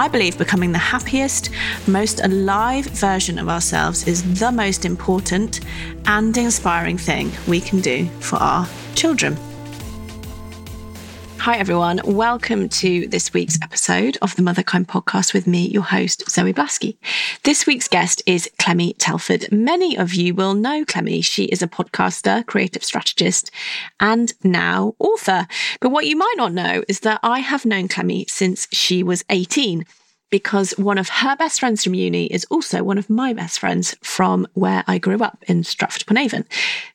I believe becoming the happiest, most alive version of ourselves is the most important and inspiring thing we can do for our children. Hi, everyone. Welcome to this week's episode of the Motherkind podcast with me, your host, Zoe Blaskey. This week's guest is Clemmie Telford. Many of you will know Clemmie. She is a podcaster, creative strategist, and now author. But what you might not know is that I have known Clemmie since she was 18 because one of her best friends from uni is also one of my best friends from where I grew up in Stratford upon Avon.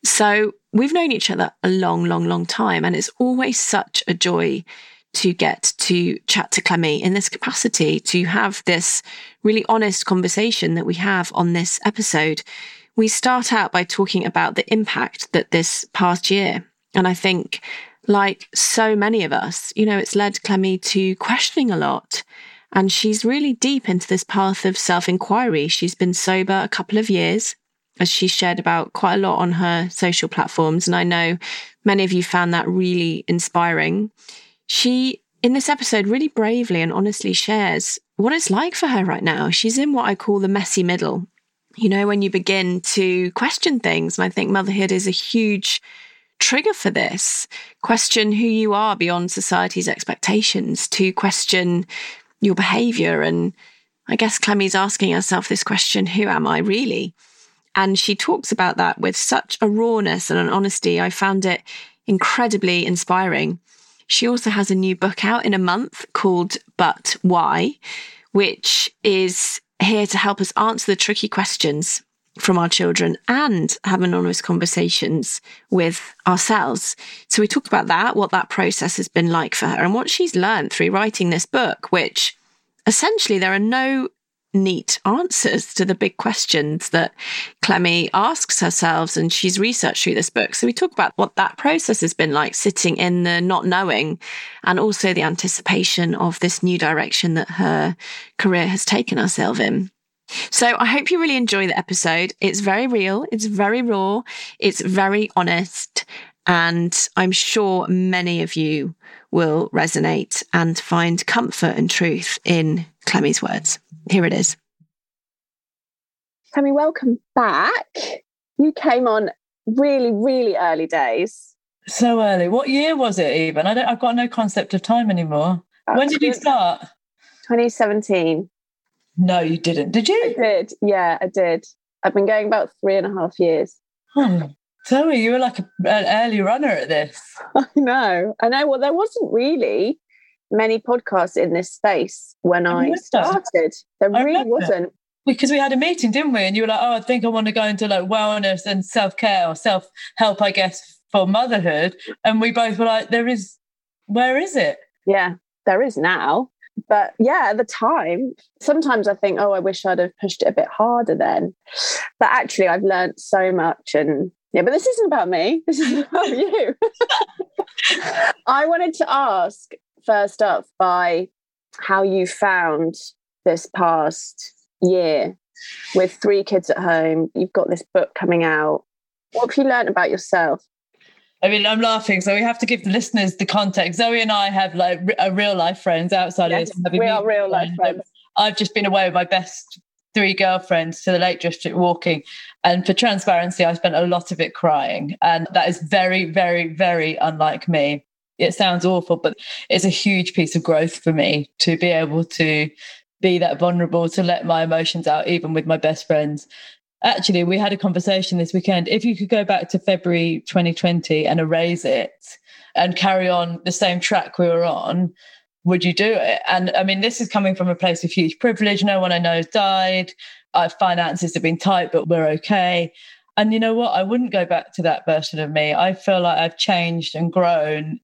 So we've known each other a long, long, long time. And it's always such a joy to get to chat to Clemmie in this capacity, to have this really honest conversation that we have on this episode. We start out by talking about the impact that this past year, and I think like so many of us, you know, it's led Clemmie to questioning a lot and she's really deep into this path of self inquiry. She's been sober a couple of years, as she shared about quite a lot on her social platforms. And I know many of you found that really inspiring. She, in this episode, really bravely and honestly shares what it's like for her right now. She's in what I call the messy middle. You know, when you begin to question things, and I think motherhood is a huge trigger for this. Question who you are beyond society's expectations, to question your behavior. And I guess Clemmie's asking herself this question who am I really? And she talks about that with such a rawness and an honesty. I found it incredibly inspiring. She also has a new book out in a month called But Why, which is here to help us answer the tricky questions from our children and have anonymous conversations with ourselves. So we talked about that, what that process has been like for her and what she's learned through writing this book, which essentially there are no neat answers to the big questions that Clemmie asks herself and she's researched through this book. So we talk about what that process has been like sitting in the not knowing and also the anticipation of this new direction that her career has taken herself in. So I hope you really enjoy the episode. It's very real, it's very raw, it's very honest, and I'm sure many of you will resonate and find comfort and truth in Clemmie's words. Here it is. Clemmie, welcome back. You came on really, really early days. So early. What year was it even? I don't I've got no concept of time anymore. when did you start? 2017. No, you didn't. Did you? I did. Yeah, I did. I've been going about three and a half years. Oh, Zoe, you were like a, an early runner at this. I know. I know. Well, there wasn't really many podcasts in this space when I, I started. There I really wasn't. Because we had a meeting, didn't we? And you were like, oh, I think I want to go into like wellness and self care or self help, I guess, for motherhood. And we both were like, there is, where is it? Yeah, there is now but yeah, at the time, sometimes I think, oh, I wish I'd have pushed it a bit harder then. But actually, I've learned so much. And yeah, but this isn't about me. This is about you. I wanted to ask first up by how you found this past year with three kids at home. You've got this book coming out. What have you learned about yourself? I mean, I'm laughing, so we have to give the listeners the context. Zoe and I have like a real life friends outside yes, of this. We are real life friends. I've just been away with my best three girlfriends to the Lake District walking. And for transparency, I spent a lot of it crying. And that is very, very, very unlike me. It sounds awful, but it's a huge piece of growth for me to be able to be that vulnerable, to let my emotions out, even with my best friends actually, we had a conversation this weekend. If you could go back to February 2020 and erase it and carry on the same track we were on, would you do it? And I mean, this is coming from a place of huge privilege. No one I know has died. Our finances have been tight, but we're okay. And you know what? I wouldn't go back to that version of me. I feel like I've changed and grown.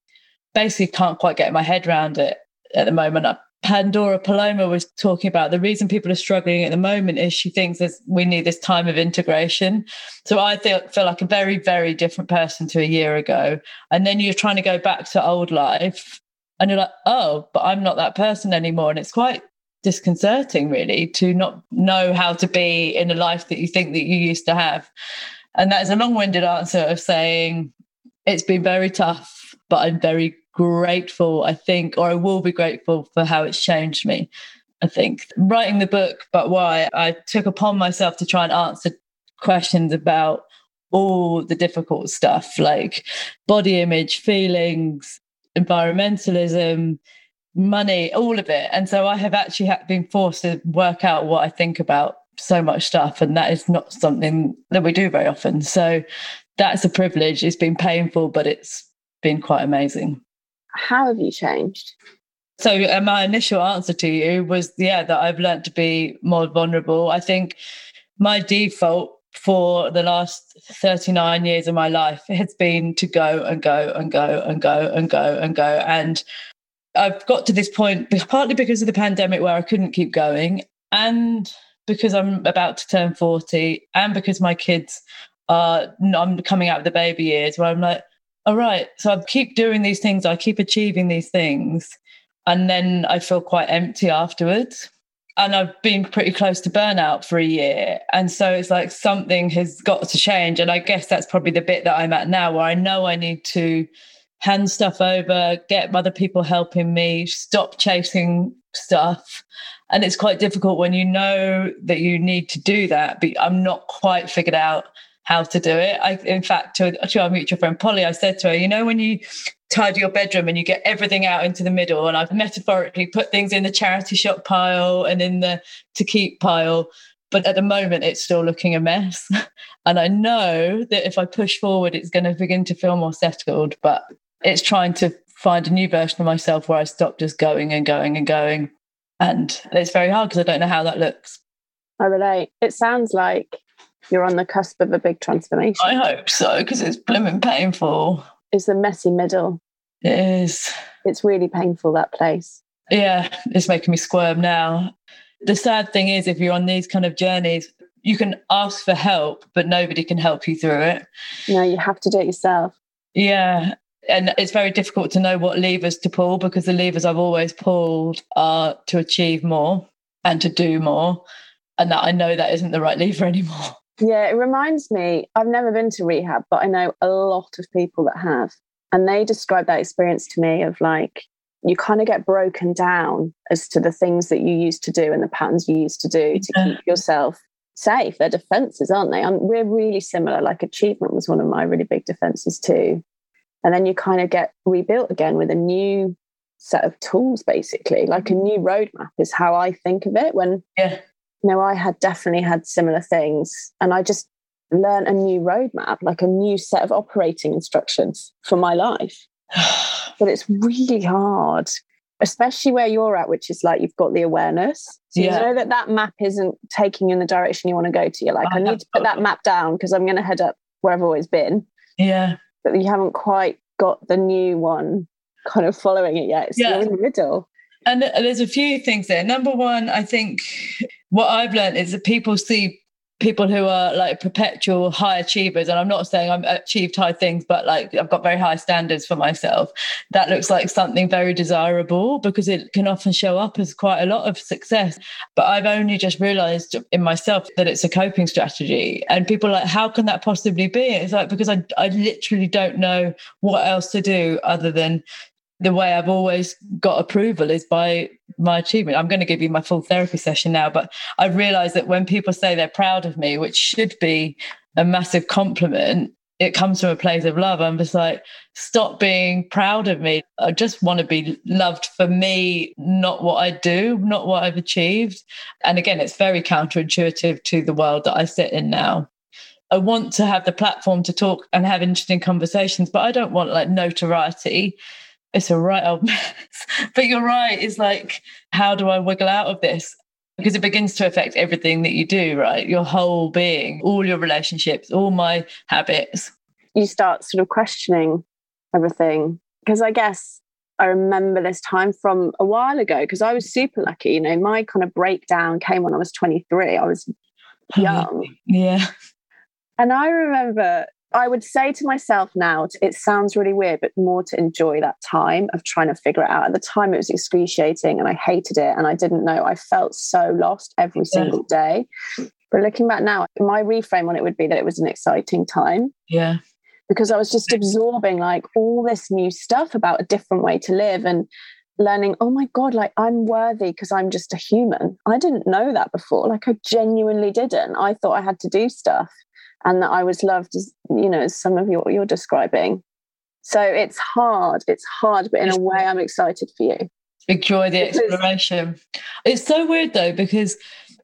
Basically, can't quite get my head around it at the moment. Uh, Pandora Paloma was talking about, the reason people are struggling at the moment is she thinks that we need this time of integration. So I feel, feel like a very, very different person to a year ago. And then you're trying to go back to old life and you're like, oh, but I'm not that person anymore. And it's quite disconcerting, really, to not know how to be in a life that you think that you used to have. And that is a long winded answer of saying it's been very tough, but I'm very grateful, I think, or I will be grateful for how it's changed me. I think writing the book, but why I took upon myself to try and answer questions about all the difficult stuff like body image, feelings, environmentalism, money, all of it. And so I have actually been forced to work out what I think about so much stuff. And that is not something that we do very often. So that's a privilege. It's been painful, but it's been quite amazing. How have you changed? So uh, my initial answer to you was, yeah, that I've learned to be more vulnerable. I think my default for the last 39 years of my life has been to go and go and go and go and go and go. And I've got to this point partly because of the pandemic where I couldn't keep going and because I'm about to turn 40 and because my kids are I'm coming out of the baby years where I'm like, all right, so I keep doing these things, I keep achieving these things, and then I feel quite empty afterwards. And I've been pretty close to burnout for a year. And so it's like something has got to change. And I guess that's probably the bit that I'm at now where I know I need to hand stuff over, get other people helping me, stop chasing stuff. And it's quite difficult when you know that you need to do that, but I'm not quite figured out how to do it. I, in fact, to, to our mutual friend Polly, I said to her, you know, when you tidy your bedroom and you get everything out into the middle, and I've metaphorically put things in the charity shop pile and in the to keep pile. But at the moment, it's still looking a mess. and I know that if I push forward, it's going to begin to feel more settled. But it's trying to find a new version of myself where I stop just going and going and going. And it's very hard because I don't know how that looks. I relate. It sounds like you're on the cusp of a big transformation. I hope so, because it's blooming painful. It's the messy middle. It is. It's really painful, that place. Yeah, it's making me squirm now. The sad thing is, if you're on these kind of journeys, you can ask for help, but nobody can help you through it. No, you have to do it yourself. Yeah. And it's very difficult to know what levers to pull because the levers I've always pulled are to achieve more and to do more. And that I know that isn't the right lever anymore. Yeah, it reminds me, I've never been to rehab, but I know a lot of people that have. And they describe that experience to me of like, you kind of get broken down as to the things that you used to do and the patterns you used to do to keep yourself safe. They're defenses, aren't they? And we're really similar. Like achievement was one of my really big defenses too. And then you kind of get rebuilt again with a new set of tools, basically. Like a new roadmap is how I think of it when yeah know, I had definitely had similar things. And I just learned a new roadmap, like a new set of operating instructions for my life. but it's really hard, especially where you're at, which is like you've got the awareness. So yeah. you know that that map isn't taking you in the direction you want to go to. You're like, I, I need to put that oh, map down because I'm going to head up where I've always been. Yeah. But you haven't quite got the new one kind of following it yet. So yeah. you're in the middle. And there's a few things there. Number one, I think what I've learned is that people see people who are like perpetual high achievers and i'm not saying i'm achieved high things but like i've got very high standards for myself. That looks like something very desirable because it can often show up as quite a lot of success. But i've only just realized in myself that it's a coping strategy. And people like how can that possibly be? It's like because i, I literally don't know what else to do other than the way I've always got approval is by my achievement. I'm going to give you my full therapy session now, but I've realized that when people say they're proud of me, which should be a massive compliment, it comes from a place of love. I'm just like, stop being proud of me. I just want to be loved for me, not what I do, not what I've achieved. And again, it's very counterintuitive to the world that I sit in now. I want to have the platform to talk and have interesting conversations, but I don't want like notoriety it's a right old mess. but you're right. It's like, how do I wiggle out of this? Because it begins to affect everything that you do, right? Your whole being, all your relationships, all my habits. You start sort of questioning everything. Because I guess I remember this time from a while ago because I was super lucky. You know, my kind of breakdown came when I was 23. I was young. Yeah. And I remember I would say to myself now, it sounds really weird, but more to enjoy that time of trying to figure it out. At the time, it was excruciating and I hated it and I didn't know. I felt so lost every single day. But looking back now, my reframe on it would be that it was an exciting time. Yeah. Because I was just absorbing like all this new stuff about a different way to live and learning, oh my God, like I'm worthy because I'm just a human. I didn't know that before. Like I genuinely didn't. I thought I had to do stuff and that I was loved as you know as some of your you're describing. So it's hard. It's hard, but in a way, I'm excited for you. Enjoy the exploration. It's so weird though because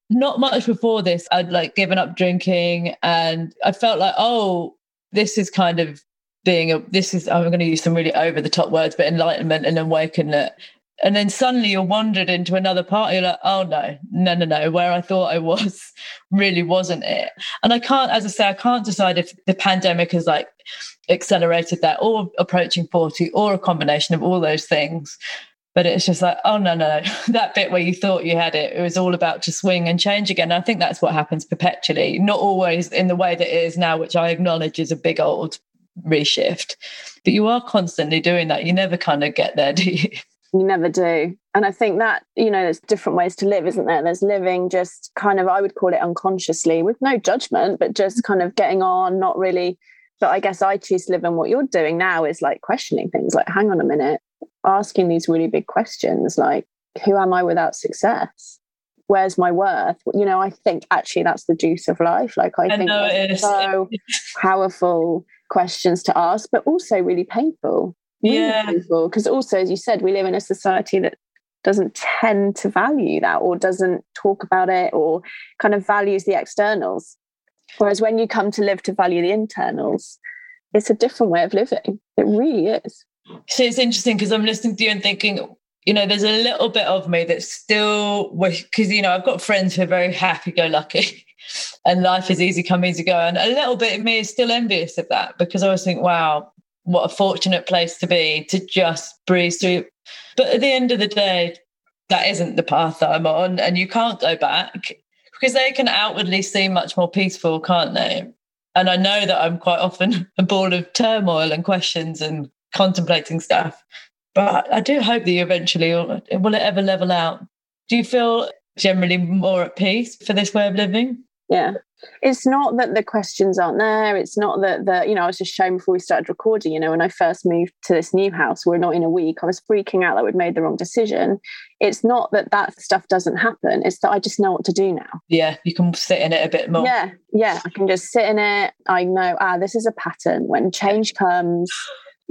not much before this, I'd like given up drinking, and I felt like, oh, this is kind of being a this is I'm going to use some really over the top words, but enlightenment and awakenment and then suddenly you're wandered into another part you're like oh no no no no where i thought i was really wasn't it. And i can't as i say i can't decide if the pandemic has like accelerated that or approaching 40 or a combination of all those things. But it's just like oh no no that bit where you thought you had it it was all about to swing and change again. I think that's what happens perpetually not always in the way that it is now which i acknowledge is a big old reshift. But you are constantly doing that. You never kind of get there do you you never do. And I think that, you know, there's different ways to live, isn't there? There's living just kind of, I would call it unconsciously with no judgment, but just kind of getting on, not really. But I guess I choose to live in what you're doing now is like questioning things like, hang on a minute, asking these really big questions like, who am I without success? Where's my worth? You know, I think actually that's the juice of life. Like, I, I think it's so powerful questions to ask, but also really painful yeah. because also as you said we live in a society that doesn't tend to value that or doesn't talk about it or kind of values the externals. Whereas when you come to live to value the internals it's a different way of living. It really is. So it's interesting because i'm listening to you and thinking you know there's a little bit of me that's still because you know i've got friends who are very happy go lucky and life is easy come easy go. And a little bit of me is still envious of that because i always think wow what a fortunate place to be to just breeze through. But at the end of the day, that isn't the path that I'm on, and you can't go back because they can outwardly seem much more peaceful, can't they? And I know that I'm quite often a ball of turmoil and questions and contemplating stuff. But I do hope that you eventually will, will it ever level out? Do you feel generally more at peace for this way of living? Yeah, it's not that the questions aren't there. It's not that the, you know, I was just showing before we started recording, you know, when I first moved to this new house, we're not in a week, I was freaking out that we'd made the wrong decision. It's not that that stuff doesn't happen. It's that I just know what to do now. Yeah, you can sit in it a bit more. Yeah, yeah, I can just sit in it. I know, ah, this is a pattern. When change comes,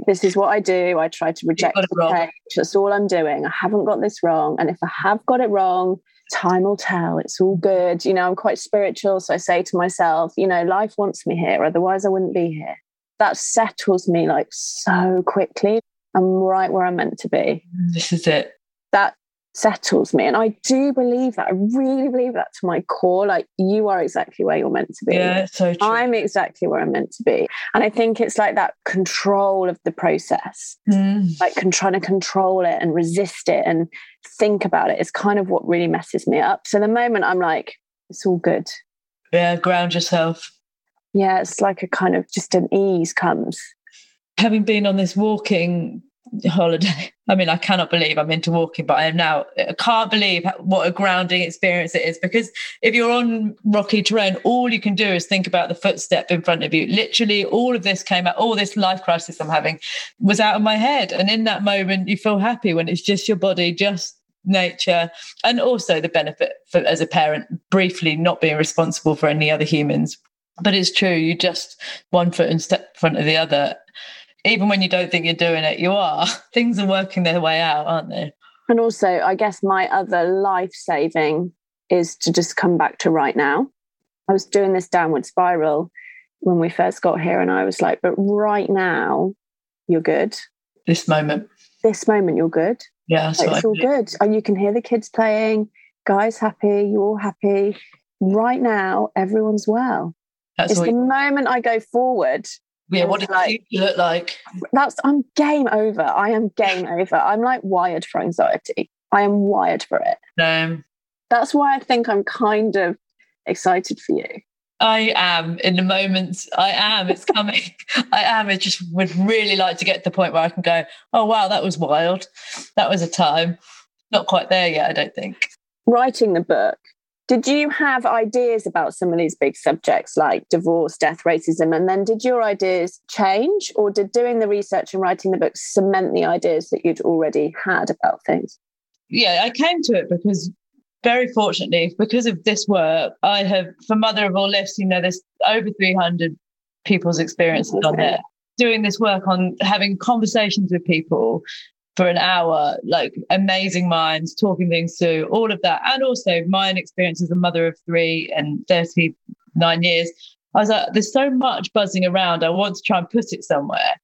this is what I do. I try to reject the change. That's all I'm doing. I haven't got this wrong. And if I have got it wrong, time will tell. It's all good. You know, I'm quite spiritual. So I say to myself, you know, life wants me here. Otherwise, I wouldn't be here. That settles me like so quickly. I'm right where I'm meant to be. This is it. That settles me. And I do believe that. I really believe that to my core. Like you are exactly where you're meant to be. Yeah, so true. I'm exactly where I'm meant to be. And I think it's like that control of the process, mm. like con- trying to control it and resist it and think about it is kind of what really messes me up. So the moment I'm like, it's all good. Yeah, ground yourself. Yeah, it's like a kind of just an ease comes. Having been on this walking holiday. I mean, I cannot believe I'm into walking, but I am now. I can't believe what a grounding experience it is because if you're on rocky terrain, all you can do is think about the footstep in front of you. Literally, all of this came out, all this life crisis I'm having was out of my head. And in that moment, you feel happy when it's just your body, just nature, and also the benefit for, as a parent, briefly not being responsible for any other humans. But it's true, you just one foot in step in front of the other even when you don't think you're doing it, you are. Things are working their way out, aren't they? And also, I guess my other life saving is to just come back to right now. I was doing this downward spiral when we first got here, and I was like, but right now, you're good. This moment. This moment, you're good. Yeah, like, it's all good. And you can hear the kids playing, guys happy, you're all happy. Right now, everyone's well. That's it's the moment I go forward Yeah, what does like, it look like? That's I'm game over. I am game over. I'm like wired for anxiety. I am wired for it. Um, That's why I think I'm kind of excited for you. I am in the moment. I am. It's coming. I am. I just would really like to get to the point where I can go, oh, wow, that was wild. That was a time. Not quite there yet, I don't think. Writing the book, did you have ideas about some of these big subjects like divorce, death, racism? And then did your ideas change, or did doing the research and writing the book cement the ideas that you'd already had about things? Yeah, I came to it because very fortunately, because of this work, I have, for Mother of All Lists, you know, there's over 300 people's experiences on there. Doing this work on having conversations with people for an hour, like amazing minds, talking things through, all of that. And also my own experience as a mother of three and 39 years. I was like, there's so much buzzing around. I want to try and put it somewhere.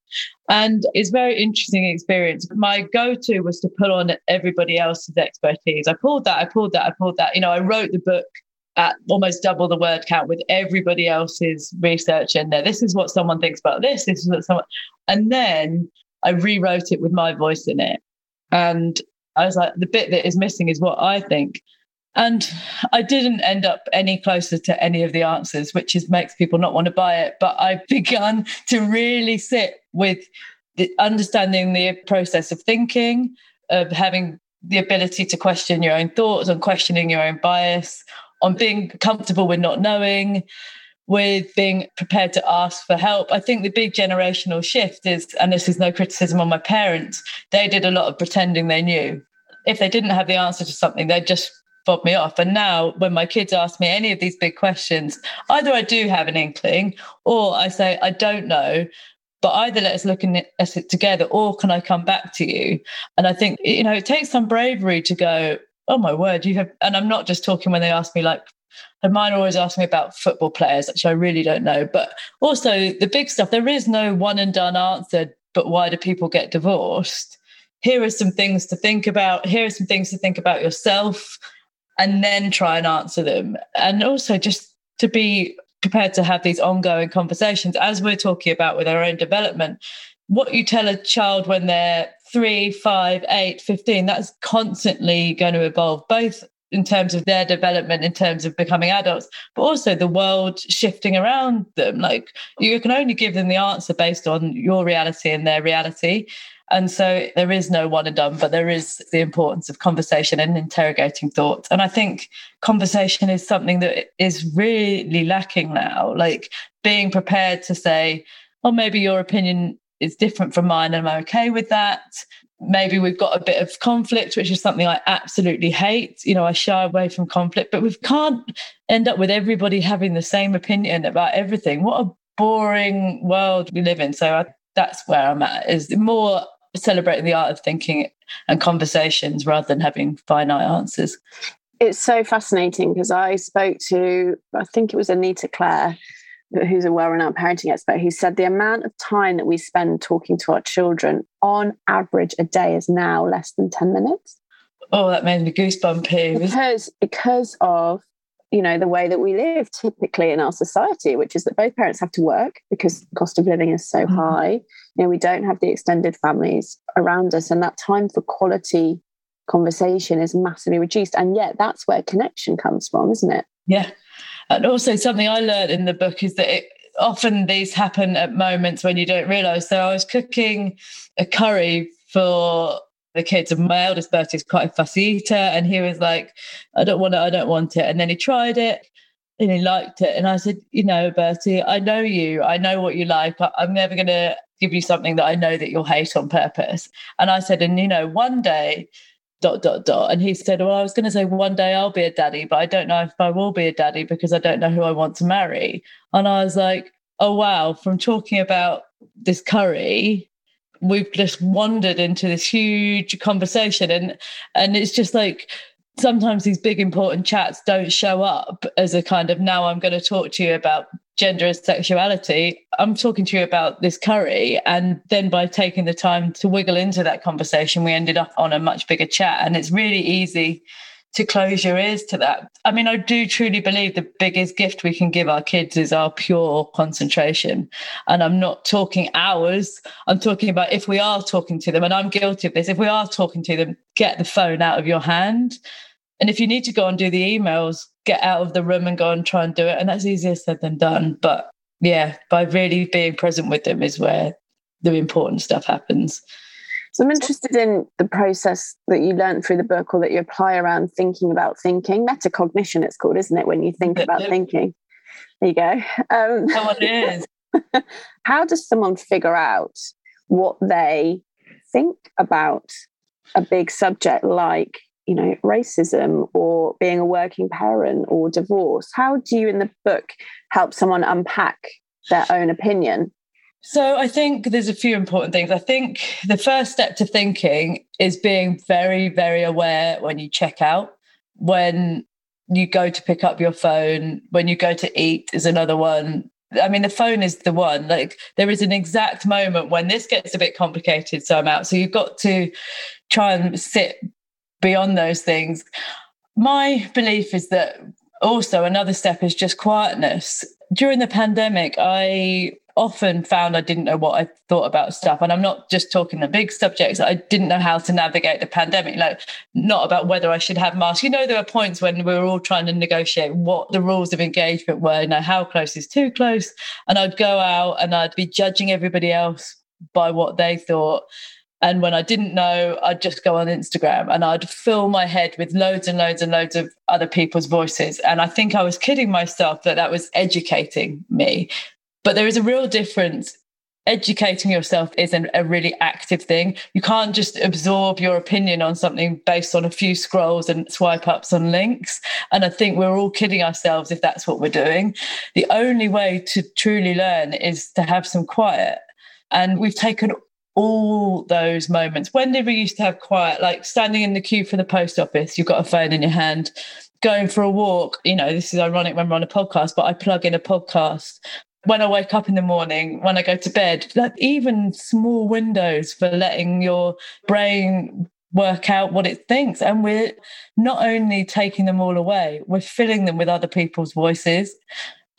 And it's very interesting experience. My go-to was to pull on everybody else's expertise. I pulled that, I pulled that, I pulled that. You know, I wrote the book at almost double the word count with everybody else's research in there. This is what someone thinks about this. This is what someone and then I rewrote it with my voice in it. And I was like, the bit that is missing is what I think. And I didn't end up any closer to any of the answers, which is makes people not want to buy it. But I've begun to really sit with the, understanding the process of thinking, of having the ability to question your own thoughts, on questioning your own bias, on being comfortable with not knowing, with being prepared to ask for help. I think the big generational shift is, and this is no criticism on my parents, they did a lot of pretending they knew. If they didn't have the answer to something, they'd just fob me off. And now, when my kids ask me any of these big questions, either I do have an inkling or I say, I don't know. But either let us look at it together or can I come back to you? And I think, you know, it takes some bravery to go, oh my word, you have, and I'm not just talking when they ask me like and mine always ask me about football players, which I really don't know. But also the big stuff, there is no one and done answer, but why do people get divorced? Here are some things to think about. Here are some things to think about yourself, and then try and answer them. And also just to be prepared to have these ongoing conversations, as we're talking about with our own development. What you tell a child when they're three, five, eight, 15, that's constantly going to evolve, both in terms of their development, in terms of becoming adults, but also the world shifting around them. Like you can only give them the answer based on your reality and their reality. And so there is no one and done, but there is the importance of conversation and interrogating thoughts. And I think conversation is something that is really lacking now. Like being prepared to say, oh, maybe your opinion is different from mine and I'm okay with that maybe we've got a bit of conflict, which is something I absolutely hate. You know, I shy away from conflict, but we can't end up with everybody having the same opinion about everything. What a boring world we live in. So I, that's where I'm at is more celebrating the art of thinking and conversations rather than having finite answers. It's so fascinating because I spoke to, I think it was Anita Cleare, who's a well-renowned parenting expert, who said the amount of time that we spend talking to our children on average a day is now less than 10 minutes. Oh, that made me goosebumpy. Because because of you know the way that we live typically in our society, which is that both parents have to work because the cost of living is so mm-hmm. high. You know, we don't have the extended families around us, and that time for quality conversation is massively reduced. And yet that's where connection comes from, isn't it? Yeah. And also, something I learned in the book is that it, often these happen at moments when you don't realize. So, I was cooking a curry for the kids, and my eldest Bertie is quite a fussy eater, and he was like, "I don't want it, I don't want it," and then he tried it. And he liked it. And I said, You know, Bertie, I know you. I know what you like. I'm never going to give you something that I know that you'll hate on purpose. And I said, And, you know, one day dot dot dot. And he said well i was going to say one day i'll be a daddy but i don't know if i will be a daddy because i don't know who i want to marry. And i was like oh wow from talking about this curry we've just wandered into this huge conversation. And and it's just like sometimes these big important chats don't show up as a kind of now i'm going to talk to you about gender and sexuality. I'm talking to you about this curry. And then by taking the time to wiggle into that conversation, we ended up on a much bigger chat. And it's really easy to close your ears to that. I mean, I do truly believe the biggest gift we can give our kids is our pure concentration. And I'm not talking hours, I'm talking about if we are talking to them, and I'm guilty of this, if we are talking to them, get the phone out of your hand. And if you need to go and do the emails, get out of the room and go and try and do it. And that's easier said than done. But yeah, by really being present with them is where the important stuff happens. So I'm interested in the process that you learned through the book or that you apply around thinking about thinking. Metacognition, it's called, isn't it? When you think about thinking. There you go. Um, it is. how does someone figure out what they think about a big subject like, you know, racism or being a working parent or divorce? How do you in the book help someone unpack their own opinion so I think there's a few important things. I think the first step to thinking is being very, very aware when you check out, when you go to pick up your phone, when you go to eat is another one. I mean, the phone is the one. Like there is an exact moment when this gets a bit complicated, so I'm out. So you've got to try and sit beyond those things. My belief is that also another step is just quietness. During the pandemic, I often found I didn't know what I thought about stuff. And I'm not just talking the big subjects. I didn't know how to navigate the pandemic, like not about whether I should have masks. You know, there were points when we were all trying to negotiate what the rules of engagement were, you know, how close is too close. And I'd go out and I'd be judging everybody else by what they thought. And when I didn't know, I'd just go on Instagram and I'd fill my head with loads and loads and loads of other people's voices. And I think I was kidding myself that that was educating me but there is a real difference. Educating yourself is an, a really active thing. You can't just absorb your opinion on something based on a few scrolls and swipe ups on links. And I think we're all kidding ourselves if that's what we're doing. The only way to truly learn is to have some quiet. And we've taken all those moments. When did we used to have quiet? Like standing in the queue for the post office, you've got a phone in your hand, going for a walk. You know, this is ironic when we're on a podcast, but I plug in a podcast when I wake up in the morning, when I go to bed, like even small windows for letting your brain work out what it thinks. And we're not only taking them all away, we're filling them with other people's voices.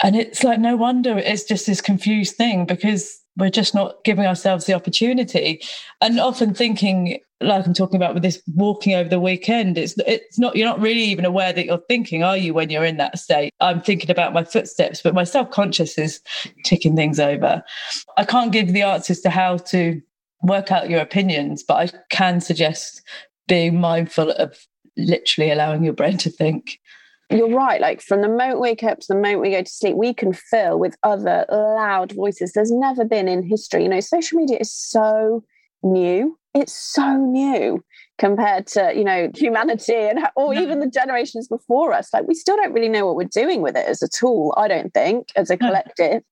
And it's like, no wonder it's just this confused thing because we're just not giving ourselves the opportunity. And often thinking like i'm talking about with this walking over the weekend it's it's not you're not really even aware that you're thinking are you when you're in that state? I'm thinking about my footsteps but my self-conscious is ticking things over. I can't give the answers to how to work out your opinions but i can suggest being mindful of literally allowing your brain to think you're right. Like from the moment we wake up to the moment we go to sleep, we can fill with other loud voices. There's never been in history. You know, social media is so new. It's so new compared to you know humanity and or even the generations before us. Like we still don't really know what we're doing with it as a tool. I don't think as a hmm. collective,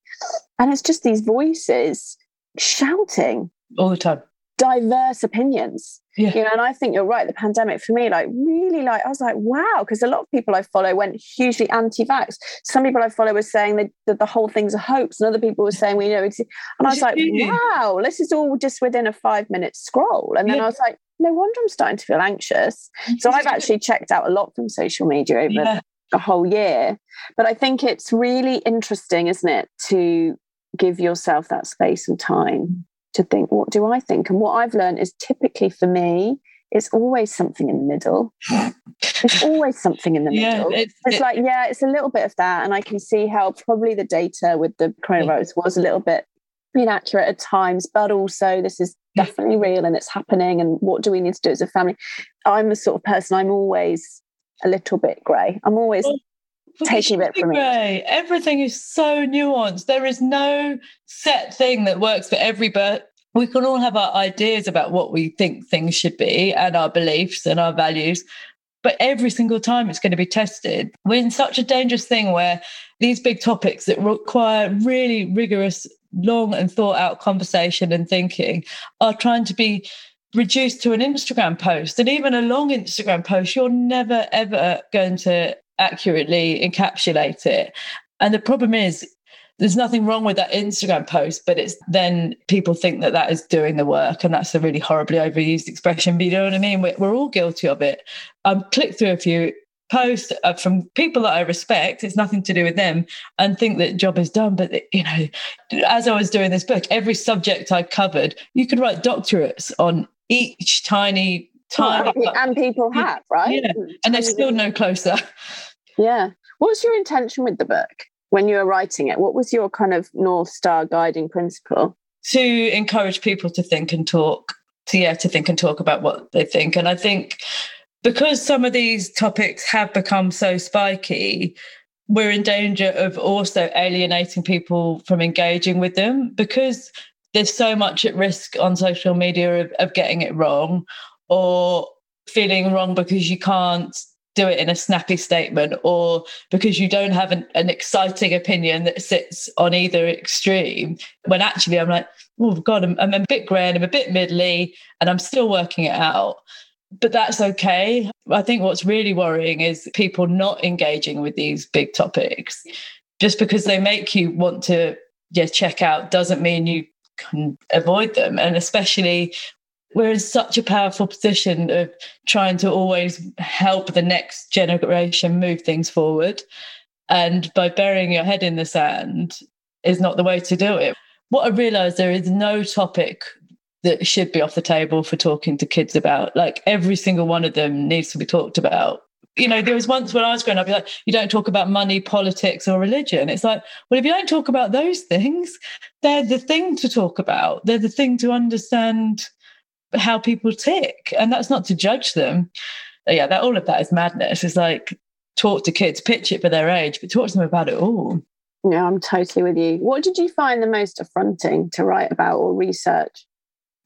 and it's just these voices shouting all the time diverse opinions. Yeah. you know and i think you're right the pandemic for me like really like i was like wow because a lot of people i follow went hugely anti-vax. Some people i follow were saying that, that the whole thing's a hoax and other people were saying we well, you know and i was like wow this is all just within a five minute scroll. And then yeah. i was like no wonder i'm starting to feel anxious. So i've actually checked out a lot from social media over yeah. a whole year. But i think it's really interesting isn't it to give yourself that space and time to think, what do I think? And what I've learned is typically for me, it's always something in the middle. It's always something in the yeah, middle. It's, it's it, like, yeah, it's a little bit of that. And I can see how probably the data with the coronavirus mm. was a little bit inaccurate at times, but also this is mm. definitely real and it's happening. And what do we need to do as a family? I'm the sort of person, I'm always a little bit grey. I'm always taking it from me. Everything is so nuanced. There is no set thing that works for every but we can all have our ideas about what we think things should be and our beliefs and our values. But every single time it's going to be tested. We're in such a dangerous thing where these big topics that require really rigorous, long and thought out conversation and thinking are trying to be reduced to an Instagram post. And even a long Instagram post, you're never, ever going to accurately encapsulate it. And the problem is, there's nothing wrong with that Instagram post, but it's then people think that that is doing the work. And that's a really horribly overused expression. But you know what I mean? We're, we're all guilty of it. Um, click through a few posts uh, from people that I respect. It's nothing to do with them and think that job is done. But, you know, as I was doing this book, every subject I covered, you could write doctorates on each tiny, Well, and people have, right? Yeah. Mm, and they're still no closer. Yeah. What was your intention with the book? when you were writing it, what was your kind of North Star guiding principle? To encourage people to think and talk, to yeah, to think and talk about what they think. And I think because some of these topics have become so spiky, we're in danger of also alienating people from engaging with them because there's so much at risk on social media of, of getting it wrong or feeling wrong because you can't do it in a snappy statement or because you don't have an, an exciting opinion that sits on either extreme when actually i'm like oh god I'm, I'm a bit grey and i'm a bit middly and i'm still working it out. But that's okay. I think what's really worrying is people not engaging with these big topics. Just because they make you want to yeah check out doesn't mean you can avoid them. And especially we're in such a powerful position of trying to always help the next generation move things forward. And by burying your head in the sand is not the way to do it. What I realized there is no topic that should be off the table for talking to kids about. Like every single one of them needs to be talked about. You know, there was once when I was growing up, like, you don't talk about money, politics, or religion. It's like, well, if you don't talk about those things, they're the thing to talk about. They're the thing to understand how people tick. And that's not to judge them. Yeah, that all of that is madness. It's like talk to kids, pitch it for their age, but talk to them about it all. No, I'm totally with you. What did you find the most affronting to write about or research?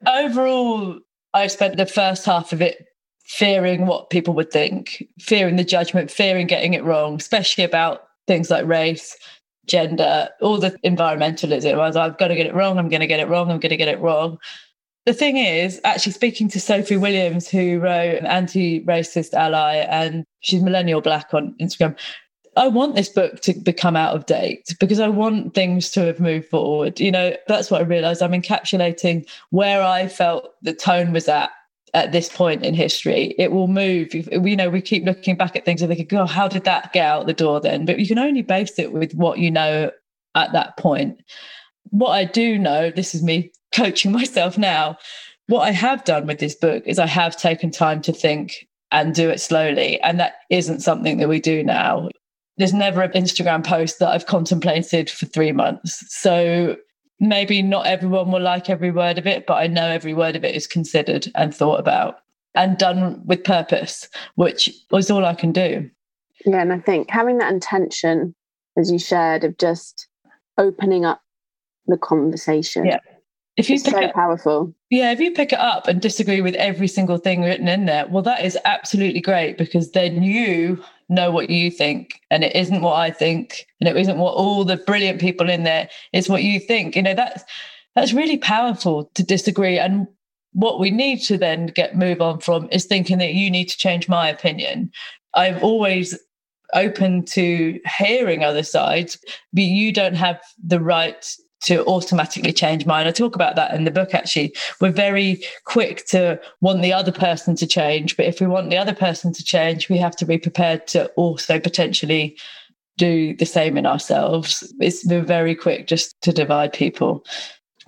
Overall, I spent the first half of it fearing what people would think, fearing the judgment, fearing getting it wrong, especially about things like race, gender, all the environmentalism. I was like, I've got to get it wrong, I'm going to get it wrong, I'm going to get it wrong the thing is, actually speaking to Sophie Williams, who wrote an Anti-Racist Ally, and she's millennial black on Instagram. I want this book to become out of date because I want things to have moved forward. You know, that's what I realized. I'm encapsulating where I felt the tone was at at this point in history. It will move. You know, we keep looking back at things and thinking, God, how did that get out the door then? But you can only base it with what you know at that point. What I do know, this is me coaching myself now. What I have done with this book is I have taken time to think and do it slowly. And that isn't something that we do now. There's never an Instagram post that I've contemplated for three months. So maybe not everyone will like every word of it, but I know every word of it is considered and thought about and done with purpose, which was all I can do. Yeah. And I think having that intention, as you shared, of just opening up the conversation. Yeah if you it's pick so it, powerful. Yeah if you pick it up and disagree with every single thing written in there well that is absolutely great because then you know what you think and it isn't what i think and it isn't what all the brilliant people in there is what you think. You know that's that's really powerful to disagree and what we need to then get move on from is thinking that you need to change my opinion. I've always open to hearing other sides but you don't have the right to automatically change mine. I talk about that in the book actually. We're very quick to want the other person to change, but if we want the other person to change, we have to be prepared to also potentially do the same in ourselves. It's we're very quick just to divide people.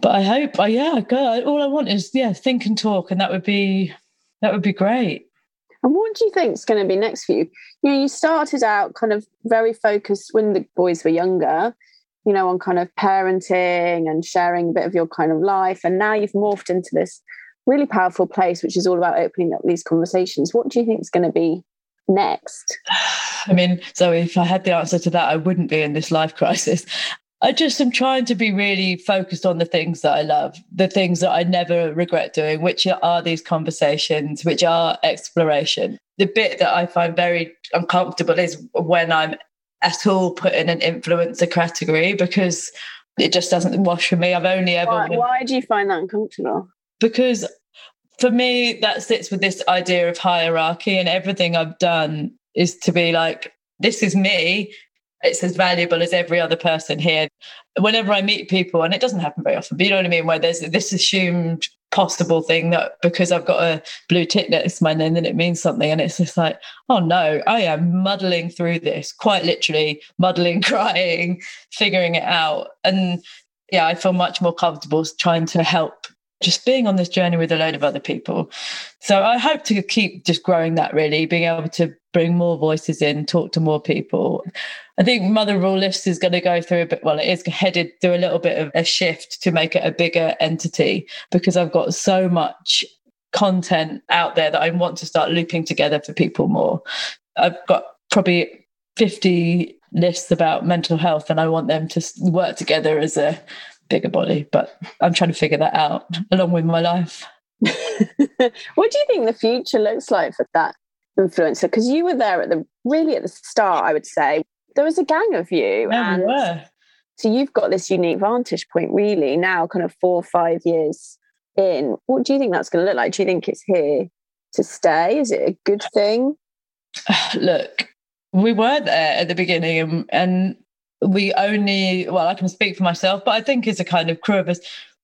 But I hope, uh, yeah, God, all I want is yeah, think and talk, and that would be that would be great. And what do you think is going to be next for you? You know, you started out kind of very focused when the boys were younger you know, on kind of parenting and sharing a bit of your kind of life. And now you've morphed into this really powerful place, which is all about opening up these conversations. What do you think is going to be next? I mean, so if I had the answer to that, I wouldn't be in this life crisis. I just am trying to be really focused on the things that I love, the things that I never regret doing, which are these conversations, which are exploration. The bit that I find very uncomfortable is when I'm at all put in an influencer category because it just doesn't wash for me. I've only ever. Why, why do you find that uncomfortable? Because for me, that sits with this idea of hierarchy, and everything I've done is to be like, this is me. it's as valuable as every other person here. Whenever I meet people, and it doesn't happen very often, but you know what I mean, where there's this assumed possible thing that because I've got a blue tick next to my name, then it means something. And it's just like, oh no, I am muddling through this, quite literally muddling, crying, figuring it out. And yeah, I feel much more comfortable trying to help just being on this journey with a load of other people. So I hope to keep just growing that really, being able to bring more voices in, talk to more people. I think Mother All Lists is going to go through a bit, well, it is headed through a little bit of a shift to make it a bigger entity because I've got so much content out there that I want to start looping together for people more. I've got probably 50 lists about mental health and I want them to work together as a bigger body, but I'm trying to figure that out along with my life. what do you think the future looks like for that influencer? Because you were there at the really at the start, I would say. There was a gang of you. Yeah, and we were. So you've got this unique vantage point, really, now kind of four or five years in. What do you think that's going to look like? Do you think it's here to stay? Is it a good thing? Look, we were there at the beginning and, and we only well i can speak for myself but i think as a kind of crew of us.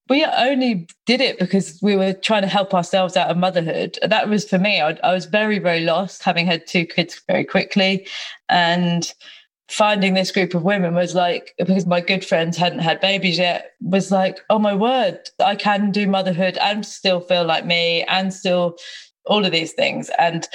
We only did it because we were trying to help ourselves out of motherhood. That was for me. I, I was very very lost having had two kids very quickly. And finding this group of women was like because my good friends hadn't had babies yet was like oh my word i can do motherhood and still feel like me and still all of these things. And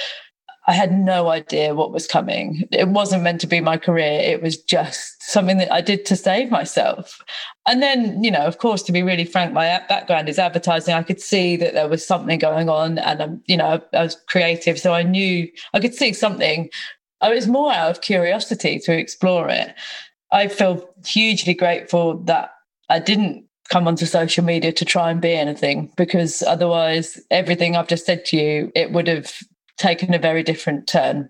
I had no idea what was coming. It wasn't meant to be my career. It was just something that I did to save myself. And then, you know, of course, to be really frank, my background is advertising. I could see that there was something going on, and um, you know, I was creative, so I knew I could see something. I was more out of curiosity to explore it. I feel hugely grateful that I didn't come onto social media to try and be anything because otherwise everything I've just said to you, it would have taken a very different turn.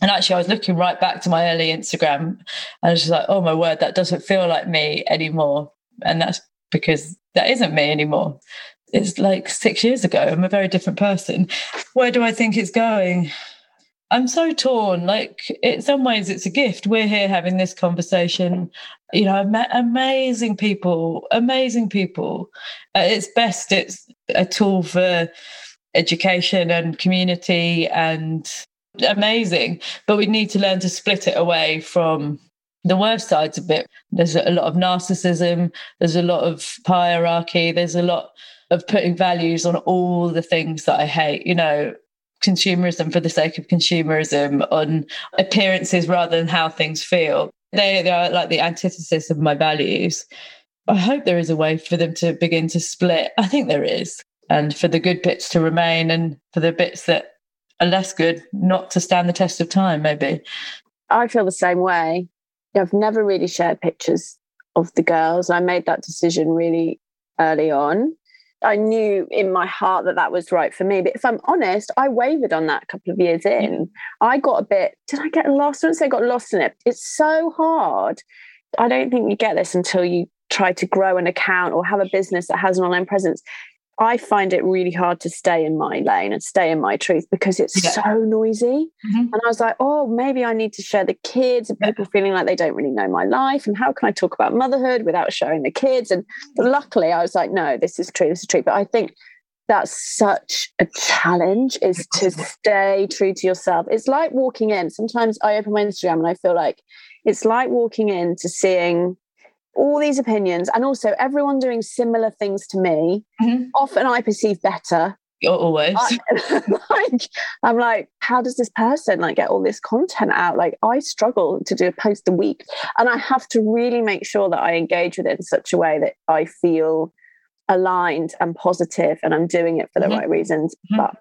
And actually, I was looking right back to my early Instagram and I was like, oh my word, that doesn't feel like me anymore. And that's because that isn't me anymore. It's like six years ago. I'm a very different person. Where do I think it's going? I'm so torn. Like, in some ways, it's a gift. We're here having this conversation. You know, I've met amazing people, amazing people. At its best, it's a tool for education and community and amazing. But we need to learn to split it away from the worst sides a bit. There's a lot of narcissism, there's a lot of hierarchy, there's a lot of putting values on all the things that I hate, you know, consumerism for the sake of consumerism, on appearances rather than how things feel. They, they are like the antithesis of my values. I hope there is a way for them to begin to split. I think there is and for the good bits to remain and for the bits that are less good not to stand the test of time maybe. I feel the same way. I've never really shared pictures of the girls. I made that decision really early on. I knew in my heart that that was right for me but if i'm honest i wavered on that a couple of years in. I got a bit did i get lost? I don't say i got lost in it. It's so hard. I don't think you get this until you try to grow an account or have a business that has an online presence I find it really hard to stay in my lane and stay in my truth because it's yeah. so noisy. Mm-hmm. And I was like, oh, maybe I need to share the kids and people feeling like they don't really know my life. And how can I talk about motherhood without showing the kids? And luckily, I was like, no, this is true. This is true. But I think that's such a challenge is to stay true to yourself. It's like walking in. Sometimes I open my Instagram and I feel like it's like walking in to seeing all these opinions and also everyone doing similar things to me mm-hmm. often i perceive better always I, like i'm like how does this person like get all this content out like i struggle to do a post a week and i have to really make sure that i engage with it in such a way that i feel aligned and positive and i'm doing it for the mm-hmm. right reasons mm-hmm. but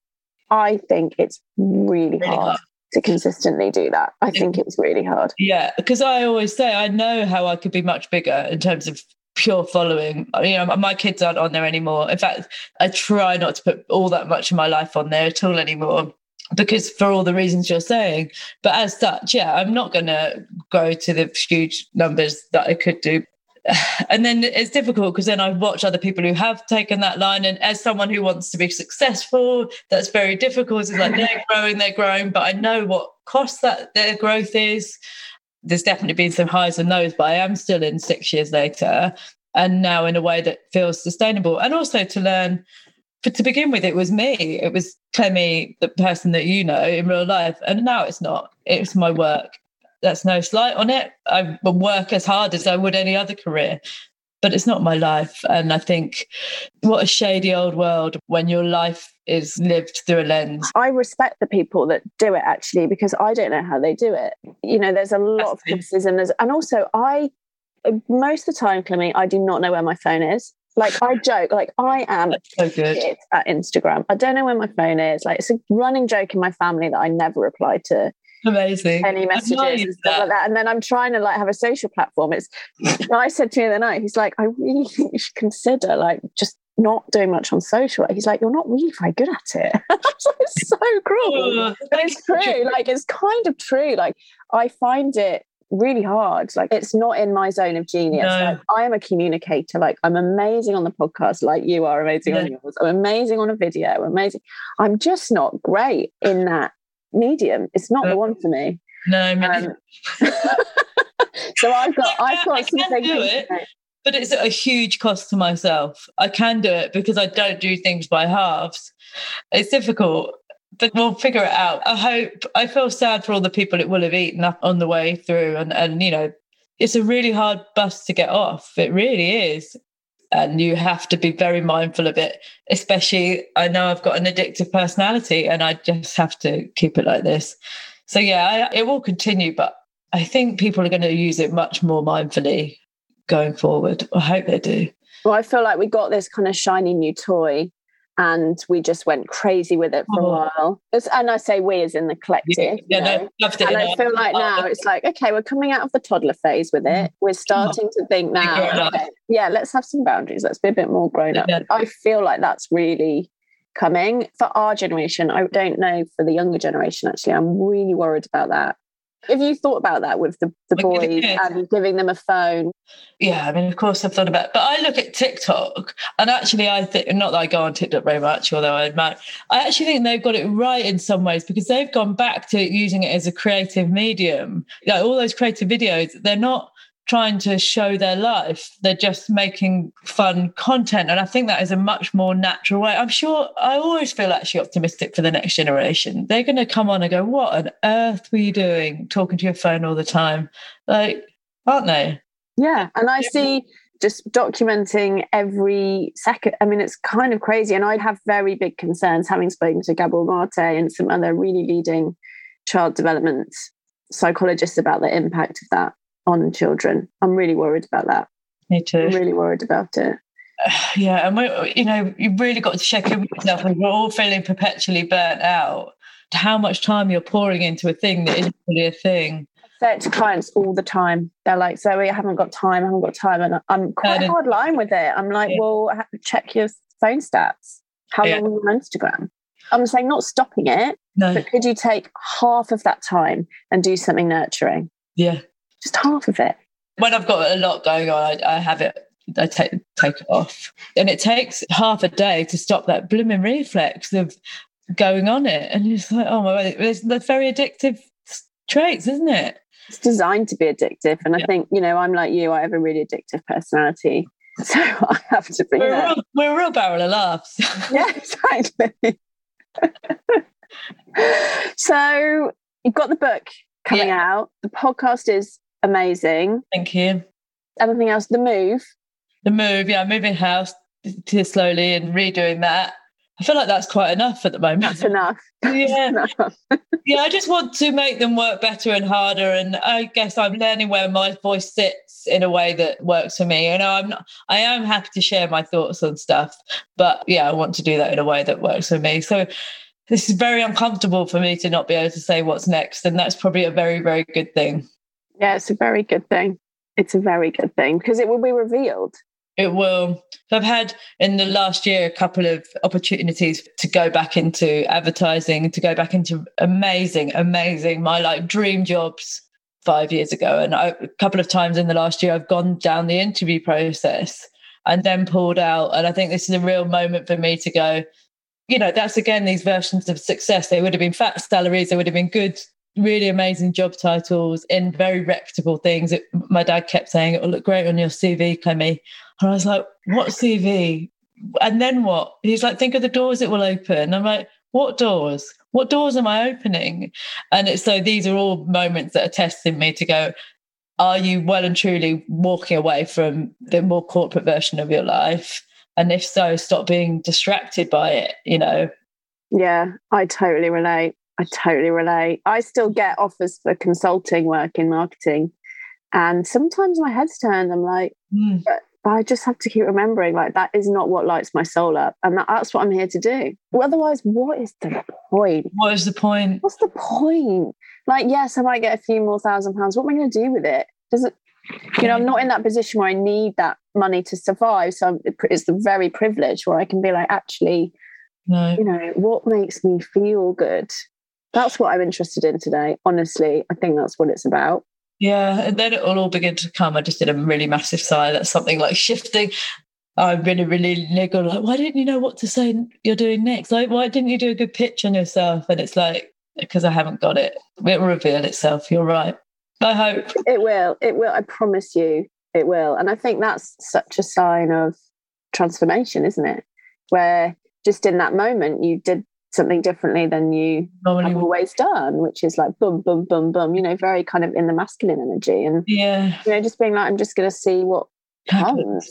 i think it's really, really hard, hard to consistently do that. I think it's really hard. Yeah, because I always say I know how I could be much bigger in terms of pure following. You know, my kids aren't on there anymore. In fact, I try not to put all that much of my life on there at all anymore because for all the reasons you're saying. But as such, yeah, I'm not going to go to the huge numbers that I could do and then it's difficult because then I watch other people who have taken that line, and as someone who wants to be successful, that's very difficult. It's like they're growing, they're growing, but I know what cost that their growth is. there's definitely been some highs and lows, but I am still in six years later and now in a way that feels sustainable. And also to learn, but to begin with, it was me. It was Clemmie, the person that you know in real life. And now it's not. It's my work. That's no slight on it. I work as hard as I would any other career, but it's not my life. And I think what a shady old world when your life is lived through a lens. I respect the people that do it actually because I don't know how they do it. You know, there's a lot of criticism. There's, and also, I, most of the time, Clemmie, I do not know where my phone is. Like I joke, like I am so good at Instagram. I don't know where my phone is. Like it's a running joke in my family that I never reply to Amazing. Any messages and stuff like that. And then I'm trying to like have a social platform. It's I said to me the other night, he's like, I really think you should consider like just not doing much on social. He's like, you're not really very good at it. it's so cruel. Oh, but it's true. Like it's kind of true. Like I find it really hard. Like it's not in my zone of genius. No. Like, I am a communicator. Like I'm amazing on the podcast, like you are amazing on yours. I'm amazing on a video. Amazing. I'm just not great in that medium. It's not the one for me. No, um, so I've got I've got I things. Do it, but it's a huge cost to myself. I can do it because I don't do things by halves. It's difficult, but we'll figure it out. I hope. I feel sad for all the people it will have eaten up on the way through, and and you know, it's a really hard bus to get off. It really is and you have to be very mindful of it especially i know i've got an addictive personality and i just have to keep it like this. So yeah I, it will continue but i think people are going to use it much more mindfully going forward. I hope they do. Well i feel like we got this kind of shiny new toy and we just went crazy with it for oh. a while. It's, and I say we as in the collective. Yeah, no, loved it. And I feel like now it's like, okay, we're coming out of the toddler phase with it. Mm. We're starting to think now, okay, yeah, let's have some boundaries. Let's be a bit more grown up. Yeah. I feel like that's really coming for our generation. I don't know for the younger generation, actually. I'm really worried about that. Have you thought about that with the, the boys and giving them a phone? Yeah, I mean, of course I've thought about it. But I look at TikTok and actually I think, not that I go on TikTok very much, although I admit, I actually think they've got it right in some ways because they've gone back to using it as a creative medium. Like all those creative videos, they're not trying to show their life. They're just making fun content. And I think that is a much more natural way. I'm sure I always feel actually optimistic for the next generation. They're going to come on and go, What on earth were you doing talking to your phone all the time? Like, aren't they? Yeah. And I see just documenting every second. I mean, it's kind of crazy. And I'd have very big concerns having spoken to Gabor Mate and some other really leading child development psychologists about the impact of that on children. I'm really worried about that. Me too. I'm really worried about it. Yeah, and we, you know, you've really got to check in with yourself. We're all feeling perpetually burnt out. How much time you're pouring into a thing that isn't really a thing. I say it to clients all the time. They're like, "Zoe, I haven't got time. I haven't got time," and I'm quite hard line with it. I'm like, yeah. "Well, check your phone stats. How yeah. long are you on Instagram?" I'm saying not stopping it, no. but could you take half of that time and do something nurturing? Yeah, just half of it. When I've got a lot going on, I, I have it. I take take it off, and it takes half a day to stop that blooming reflex of going on it. And it's like, oh my god, it's very addictive traits, isn't it? It's designed to be addictive, and yeah. I think you know, I'm like you. I have a really addictive personality, so I have to be. We're, a real, we're a real barrel of laughs. yeah, exactly. so you've got the book coming yeah. out. The podcast is amazing. Thank you. Anything else? The move. The move, yeah, moving house to slowly and redoing that. I feel like that's quite enough at the moment. That's enough. Yeah. enough. yeah, I just want to make them work better and harder. And I guess I'm learning where my voice sits in a way that works for me. You know, I'm not, I am happy to share my thoughts on stuff, but yeah, I want to do that in a way that works for me. So this is very uncomfortable for me to not be able to say what's next. And that's probably a very, very good thing. Yeah, it's a very good thing. It's a very good thing because it will be revealed. It will. I've had in the last year a couple of opportunities to go back into advertising, to go back into amazing, amazing, my like dream jobs five years ago. And I, a couple of times in the last year, I've gone down the interview process and then pulled out. And I think this is a real moment for me to go, you know, that's again these versions of success. They would have been fat salaries, they would have been good really amazing job titles in very reputable things. It, my dad kept saying it will look great on your CV, Clemmie. And I was like, what CV? And then what? He's like, think of the doors it will open. I'm like, what doors? What doors am I opening? And so these are all moments that are testing me to go, are you well and truly walking away from the more corporate version of your life? And if so, stop being distracted by it, you know? Yeah, I totally relate. I totally relate. I still get offers for consulting work in marketing. And sometimes my head's turned. I'm like, mm. but I just have to keep remembering like that is not what lights my soul up. And that, that's what I'm here to do. Well, otherwise, what is the point? What is the point? What's the point? Like, yes, I might get a few more thousand pounds. What am I going to do with it? Does it, you know, I'm not in that position where I need that money to survive. So it's the very privilege where I can be like, actually, no. you know, what makes me feel good? That's what I'm interested in today. Honestly, I think that's what it's about. Yeah, and then it will all begin to come. I just did a really massive sigh. That's something like shifting. I've really, really niggle. Like, why didn't you know what to say you're doing next? Like, why didn't you do a good pitch on yourself? And it's like, because I haven't got it. It will reveal itself. You're right. I hope. It will. It will. I promise you it will. And I think that's such a sign of transformation, isn't it? Where just in that moment you did something differently than you Normally. have always done, which is like boom, boom, boom, boom, you know, very kind of in the masculine energy. And, yeah, you know, just being like, I'm just going to see what comes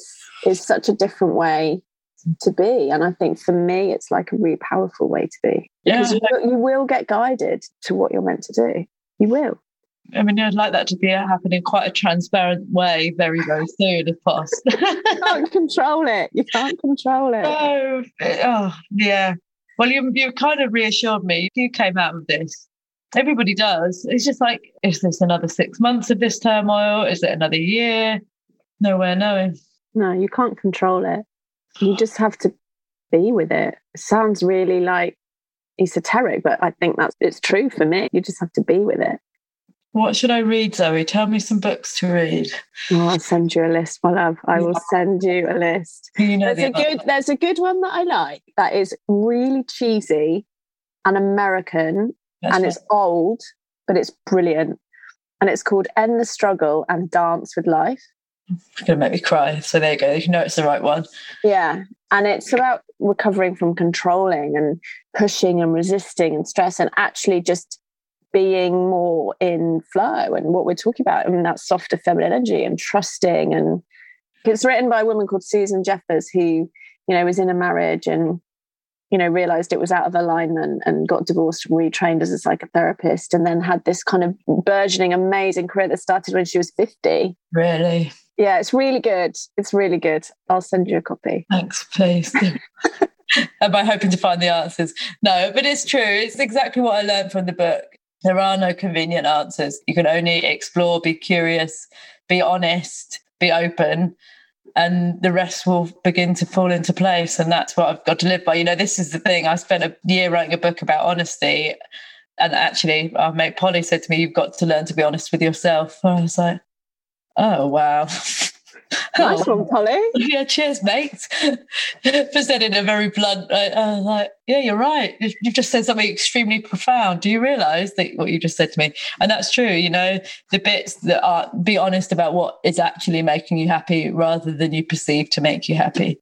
is such a different way to be. And I think for me, it's like a really powerful way to be because yeah. you, you will get guided to what you're meant to do. You will. I mean, I'd like that to be happening in quite a transparent way very, very soon, if possible. you can't control it. You can't control it. Oh, oh yeah. Well, you, you kind of reassured me. You came out of this. Everybody does. It's just like, is this another six months of this turmoil? Is it another year? Nowhere knowing. No, you can't control it. You just have to be with it. it sounds really like esoteric, but I think that's it's true for me. You just have to be with it. What should I read, Zoe? Tell me some books to read. Oh, I'll send you a list, my love. I will send you a list. You know there's a good there's a good one that I like that is really cheesy and American That's and right. it's old, but it's brilliant. And it's called End the Struggle and Dance with Life. It's gonna make me cry. So there you go. You know it's the right one. Yeah. And it's about recovering from controlling and pushing and resisting and stress and actually just being more in flow and what we're talking about I mean that softer feminine energy and trusting. And it's written by a woman called Susan Jeffers who you know was in a marriage and you know realized it was out of alignment and got divorced and retrained as a psychotherapist and then had this kind of burgeoning amazing career that started when she was 50 really? Yeah it's really good. It's really good. I'll send you a copy. Thanks please. Am i hoping to find the answers? No but it's true. It's exactly what i learned from the book there are no convenient answers. You can only explore, be curious, be honest, be open, and the rest will begin to fall into place. And that's what I've got to live by. You know, this is the thing. I spent a year writing a book about honesty. And actually, our mate Polly said to me, You've got to learn to be honest with yourself. And I was like, Oh, wow. Nice one, Polly. Yeah, cheers, mate. For said in a very blunt, uh, uh, like, yeah, you're right. You've just said something extremely profound. Do you realise that what you just said to me? And that's true. You know, the bits that are be honest about what is actually making you happy rather than you perceive to make you happy.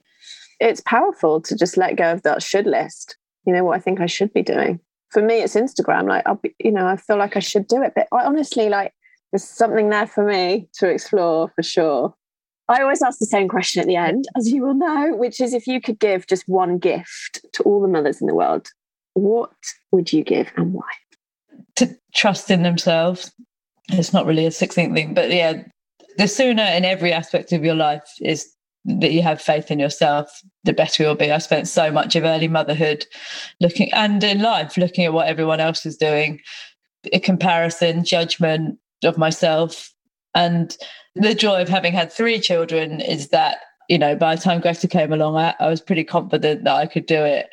It's powerful to just let go of that should list. You know what I think I should be doing. For me, it's Instagram. Like I'll be, you know, I feel like I should do it, but I honestly like there's something there for me to explore for sure. I always ask the same question at the end, as you will know, which is if you could give just one gift to all the mothers in the world, what would you give and why? To trust in themselves. It's not really a succinct thing, but yeah, the sooner in every aspect of your life is that you have faith in yourself, the better you'll be. I spent so much of early motherhood looking and in life looking at what everyone else is doing, a comparison, judgment of myself. And the joy of having had three children is that, you know, by the time Greta came along, I, I was pretty confident that I could do it.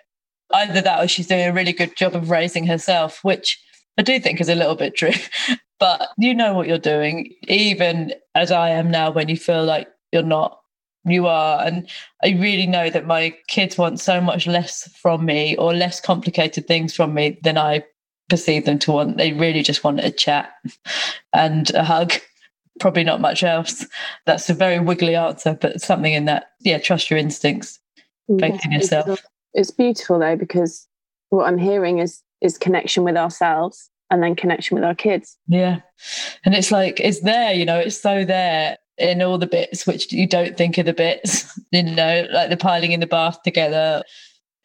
Either that or she's doing a really good job of raising herself, which I do think is a little bit true. but you know what you're doing, even as I am now, when you feel like you're not you are. And I really know that my kids want so much less from me or less complicated things from me than I perceive them to want. They really just want a chat and a hug. Probably not much else. That's a very wiggly answer, but something in that. Yeah, trust your instincts. Faith in yourself. It's, it's beautiful though because what I'm hearing is is connection with ourselves and then connection with our kids. Yeah. And it's like, it's there, you know, it's so there in all the bits which you don't think are the bits, you know, like the piling in the bath together.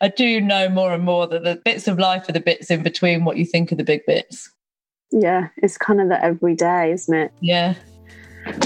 I do know more and more that the bits of life are the bits in between what you think are the big bits. Yeah, it's kind of the everyday, isn't it? Yeah.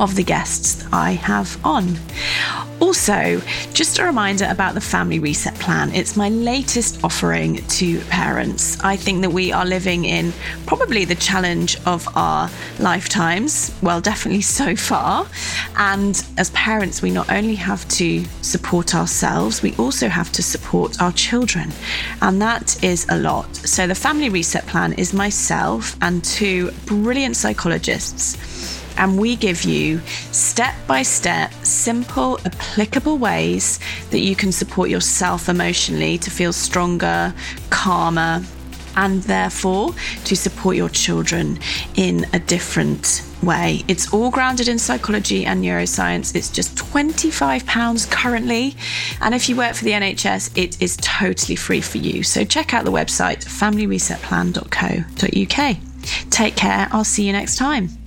of the guests I have on. Also, just a reminder about the Family Reset Plan. It's my latest offering to parents. I think that we are living in probably the challenge of our lifetimes, well, definitely so far. And as parents, we not only have to support ourselves, we also have to support our children. And that is a lot. So, the Family Reset Plan is myself and two brilliant psychologists and we give you step by step, simple, applicable ways that you can support yourself emotionally to feel stronger, calmer, and therefore to support your children in a different way. It's all grounded in psychology and neuroscience. It's just £25 currently. And if you work for the NHS, it is totally free for you. So check out the website familyresetplan.co.uk. Take care. I'll see you next time.